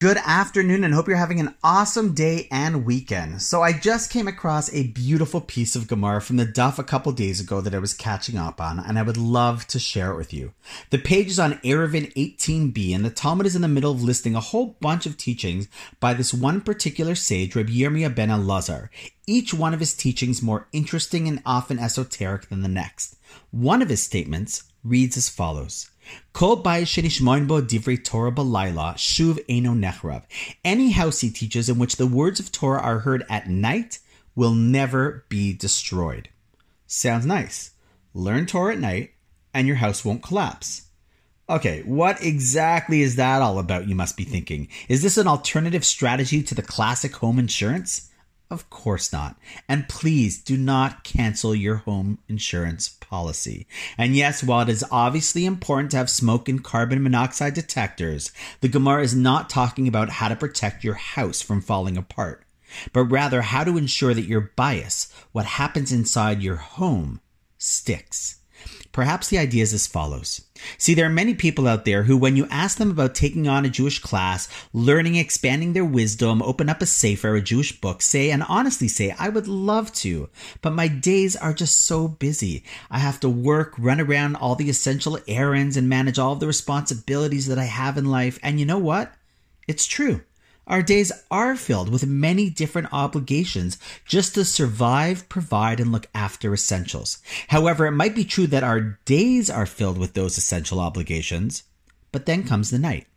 Good afternoon and hope you're having an awesome day and weekend. So I just came across a beautiful piece of Gemara from the Daf a couple days ago that I was catching up on and I would love to share it with you. The page is on Eruvin 18b and the Talmud is in the middle of listing a whole bunch of teachings by this one particular sage, Rabbi Yirmiyah ben Elazar. Each one of his teachings more interesting and often esoteric than the next. One of his statements reads as follows. Kol divrei Torah balayla shuv eno nechrav. Any house, he teaches, in which the words of Torah are heard at night will never be destroyed. Sounds nice. Learn Torah at night, and your house won't collapse. Okay, what exactly is that all about, you must be thinking? Is this an alternative strategy to the classic home insurance? Of course not. And please do not cancel your home insurance policy. And yes, while it is obviously important to have smoke and carbon monoxide detectors, the Gemara is not talking about how to protect your house from falling apart, but rather how to ensure that your bayis, what happens inside your home, sticks. Perhaps the idea is as follows. See, there are many people out there who, when you ask them about taking on a Jewish class, learning, expanding their wisdom, open up a sefer, a Jewish book, say, and honestly say, I would love to, but my days are just so busy. I have to work, run around all the essential errands, and manage all the responsibilities that I have in life. And you know what? It's true. Our days are filled with many different obligations just to survive, provide, and look after essentials. However, it might be true that our days are filled with those essential obligations, but then comes the night.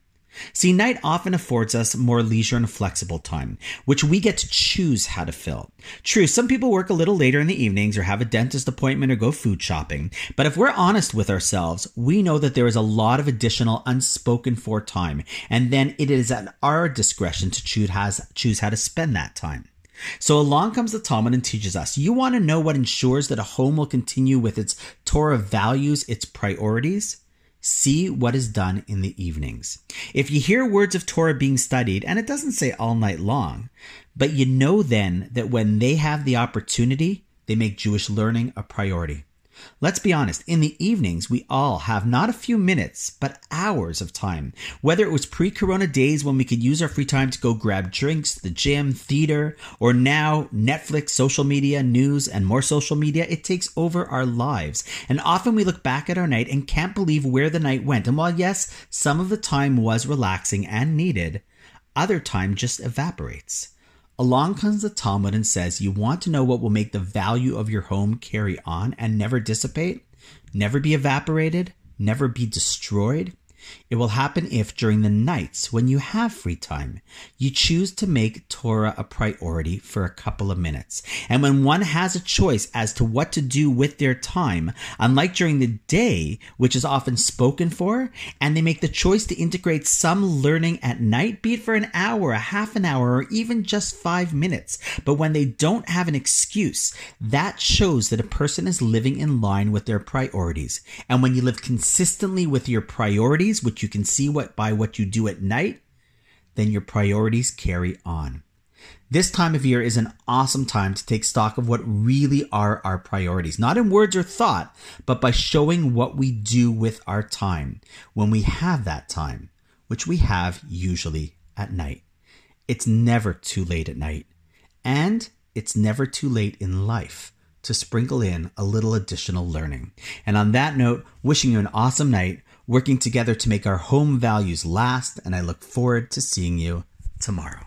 See, night often affords us more leisure and flexible time, which we get to choose how to fill. True, some people work a little later in the evenings or have a dentist appointment or go food shopping, but if we're honest with ourselves, we know that there is a lot of additional unspoken for time, and then it is at our discretion to choose how to spend that time. So along comes the Talmud and teaches us you want to know what ensures that a home will continue with its Torah values, its priorities? See what is done in the evenings. If you hear words of Torah being studied, and it doesn't say all night long, but you know then that when they have the opportunity, they make Jewish learning a priority. Let's be honest, in the evenings, we all have not a few minutes, but hours of time. Whether it was pre corona days when we could use our free time to go grab drinks, the gym, theater, or now Netflix, social media, news, and more social media, it takes over our lives. And often we look back at our night and can't believe where the night went. And while, yes, some of the time was relaxing and needed, other time just evaporates. Along comes the Talmud and says, You want to know what will make the value of your home carry on and never dissipate, never be evaporated, never be destroyed? It will happen if, during the nights when you have free time, you choose to make Torah a priority for a couple of minutes. And when one has a choice as to what to do with their time, unlike during the day, which is often spoken for, and they make the choice to integrate some learning at night, be it for an hour, a half an hour, or even just five minutes. But when they don't have an excuse, that shows that a person is living in line with their priorities. And when you live consistently with your which you can see what by what you do at night, then your priorities carry on. This time of year is an awesome time to take stock of what really are our priorities, not in words or thought, but by showing what we do with our time when we have that time, which we have usually at night. It's never too late at night, and it's never too late in life to sprinkle in a little additional learning. And on that note, wishing you an awesome night working together to make our home values last, and I look forward to seeing you tomorrow.